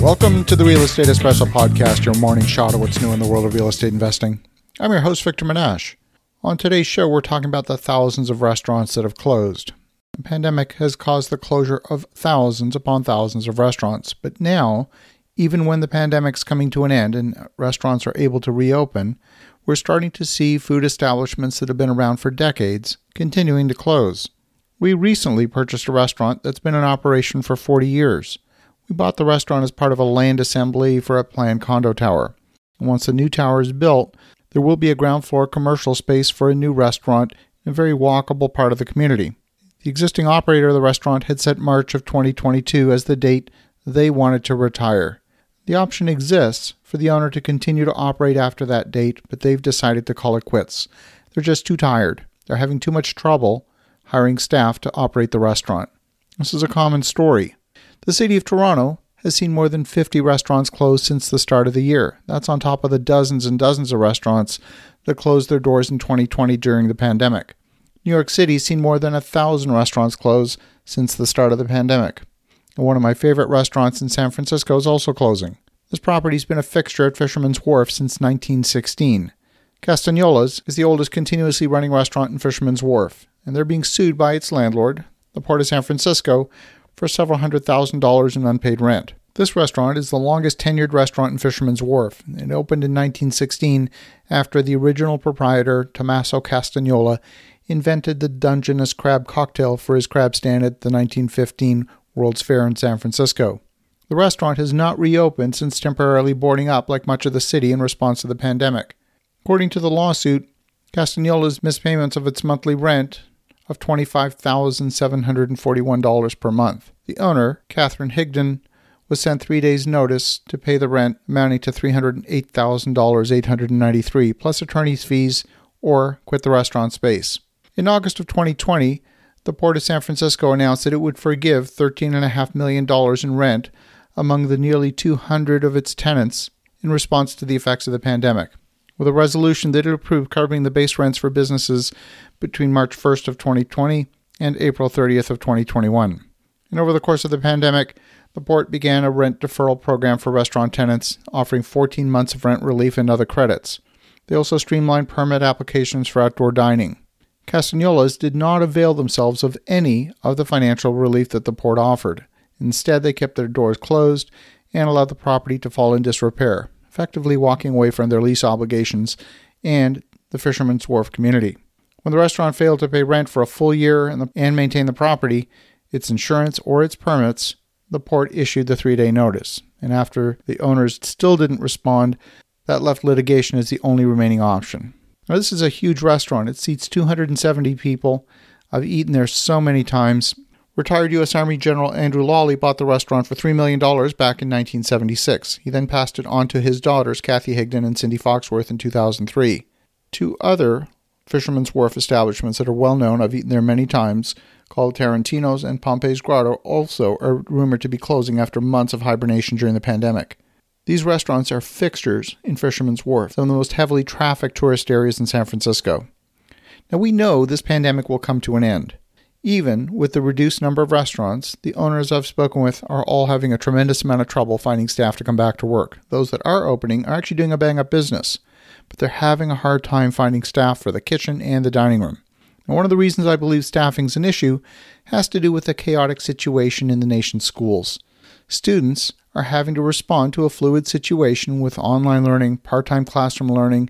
Welcome to the Real Estate Espresso Podcast, your morning shot of what's new in the world of real estate investing. I'm your host, Victor Menasce. On today's show, we're talking about the thousands of restaurants that have closed. The pandemic has caused the closure of thousands upon thousands of restaurants, but now, even when the pandemic's coming to an end and restaurants are able to reopen, we're starting to see food establishments that have been around for decades continuing to close. We recently purchased a restaurant that's been in operation for 40 years. Bought the restaurant as part of a land assembly for a planned condo tower. Once the new tower is built, there will be a ground floor commercial space for a new restaurant in a very walkable part of the community. The existing operator of the restaurant had set March of 2022 as the date they wanted to retire. The option exists for the owner to continue to operate after that date, but they've decided to call it quits. They're just too tired. They're having too much trouble hiring staff to operate the restaurant. This is a common story. The city of Toronto has seen more than 50 restaurants close since the start of the year. That's on top of the dozens and dozens of restaurants that closed their doors in 2020 during the pandemic. New York City has seen more than a thousand restaurants close since the start of the pandemic. And one of my favorite restaurants in San Francisco is also closing. This property's been a fixture at Fisherman's Wharf since 1916. Castagnola's is the oldest continuously running restaurant in Fisherman's Wharf, and they're being sued by its landlord, the Port of San Francisco, for several hundred thousand dollars in unpaid rent. This restaurant is the longest tenured restaurant in Fisherman's Wharf. It opened in 1916 after the original proprietor, Tommaso Castagnola, invented the Dungeness crab cocktail for his crab stand at the 1915 World's Fair in San Francisco. The restaurant has not reopened since temporarily boarding up like much of the city in response to the pandemic. According to the lawsuit, Castagnola's mispayments of its monthly rent of $25,741 per month. The owner, Catherine Higdon, was sent three days' notice to pay the rent amounting to 308,893 plus attorney's fees or quit the restaurant space. In August of 2020, the Port of San Francisco announced that it would forgive $13.5 million in rent among the nearly 200 of its tenants in response to the effects of the pandemic with a resolution that it approved covering the base rents for businesses between March 1st of 2020 and April 30th of 2021. And over the course of the pandemic, the port began a rent deferral program for restaurant tenants, offering 14 months of rent relief and other credits. They also streamlined permit applications for outdoor dining. Castagnola's did not avail themselves of any of the financial relief that the port offered. Instead, they kept their doors closed and allowed the property to fall in disrepair effectively walking away from their lease obligations and the Fisherman's Wharf community. When the restaurant failed to pay rent for a full year and, the, and maintain the property, its insurance, or its permits, the port issued the three day notice. And after the owners still didn't respond, that left litigation as the only remaining option. Now, this is a huge restaurant. It seats 270 people. I've eaten there so many times. Retired U.S. Army General Andrew Lolli bought the restaurant for $3 million back in 1976. He then passed it on to his daughters, Kathy Higdon and Cindy Foxworth, in 2003. Two other Fisherman's Wharf establishments that are well known, I've eaten there many times, called Tarantino's and Pompeii's Grotto, also are rumored to be closing after months of hibernation during the pandemic. These restaurants are fixtures in Fisherman's Wharf, some of the most heavily trafficked tourist areas in San Francisco. Now, we know this pandemic will come to an end. Even with the reduced number of restaurants, the owners I've spoken with are all having a tremendous amount of trouble finding staff to come back to work. Those that are opening are actually doing a bang up business, but they're having a hard time finding staff for the kitchen and the dining room. And one of the reasons I believe staffing is an issue has to do with the chaotic situation in the nation's schools. Students are having to respond to a fluid situation with online learning, part time classroom learning,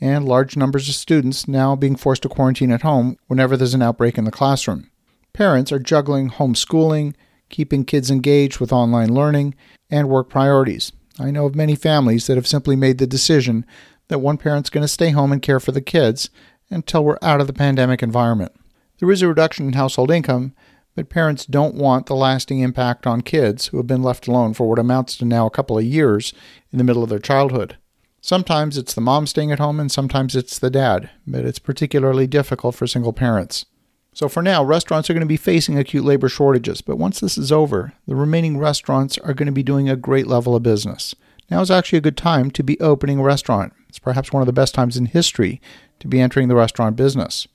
and large numbers of students now being forced to quarantine at home whenever there's an outbreak in the classroom. Parents are juggling homeschooling, keeping kids engaged with online learning, and work priorities. I know of many families that have simply made the decision that one parent's going to stay home and care for the kids until we're out of the pandemic environment. There is a reduction in household income, but parents don't want the lasting impact on kids who have been left alone for what amounts to now a couple of years in the middle of their childhood. Sometimes it's the mom staying at home and sometimes it's the dad, but it's particularly difficult for single parents. So for now, restaurants are going to be facing acute labor shortages, but once this is over, the remaining restaurants are going to be doing a great level of business. Now is actually a good time to be opening a restaurant. It's perhaps one of the best times in history to be entering the restaurant business.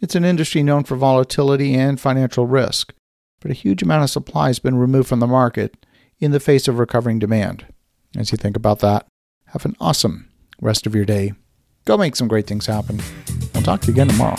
It's an industry known for volatility and financial risk, but a huge amount of supply has been removed from the market, in the face of recovering demand. As you think about that, have an awesome rest of your day. Go make some great things happen. We'll talk to you again tomorrow.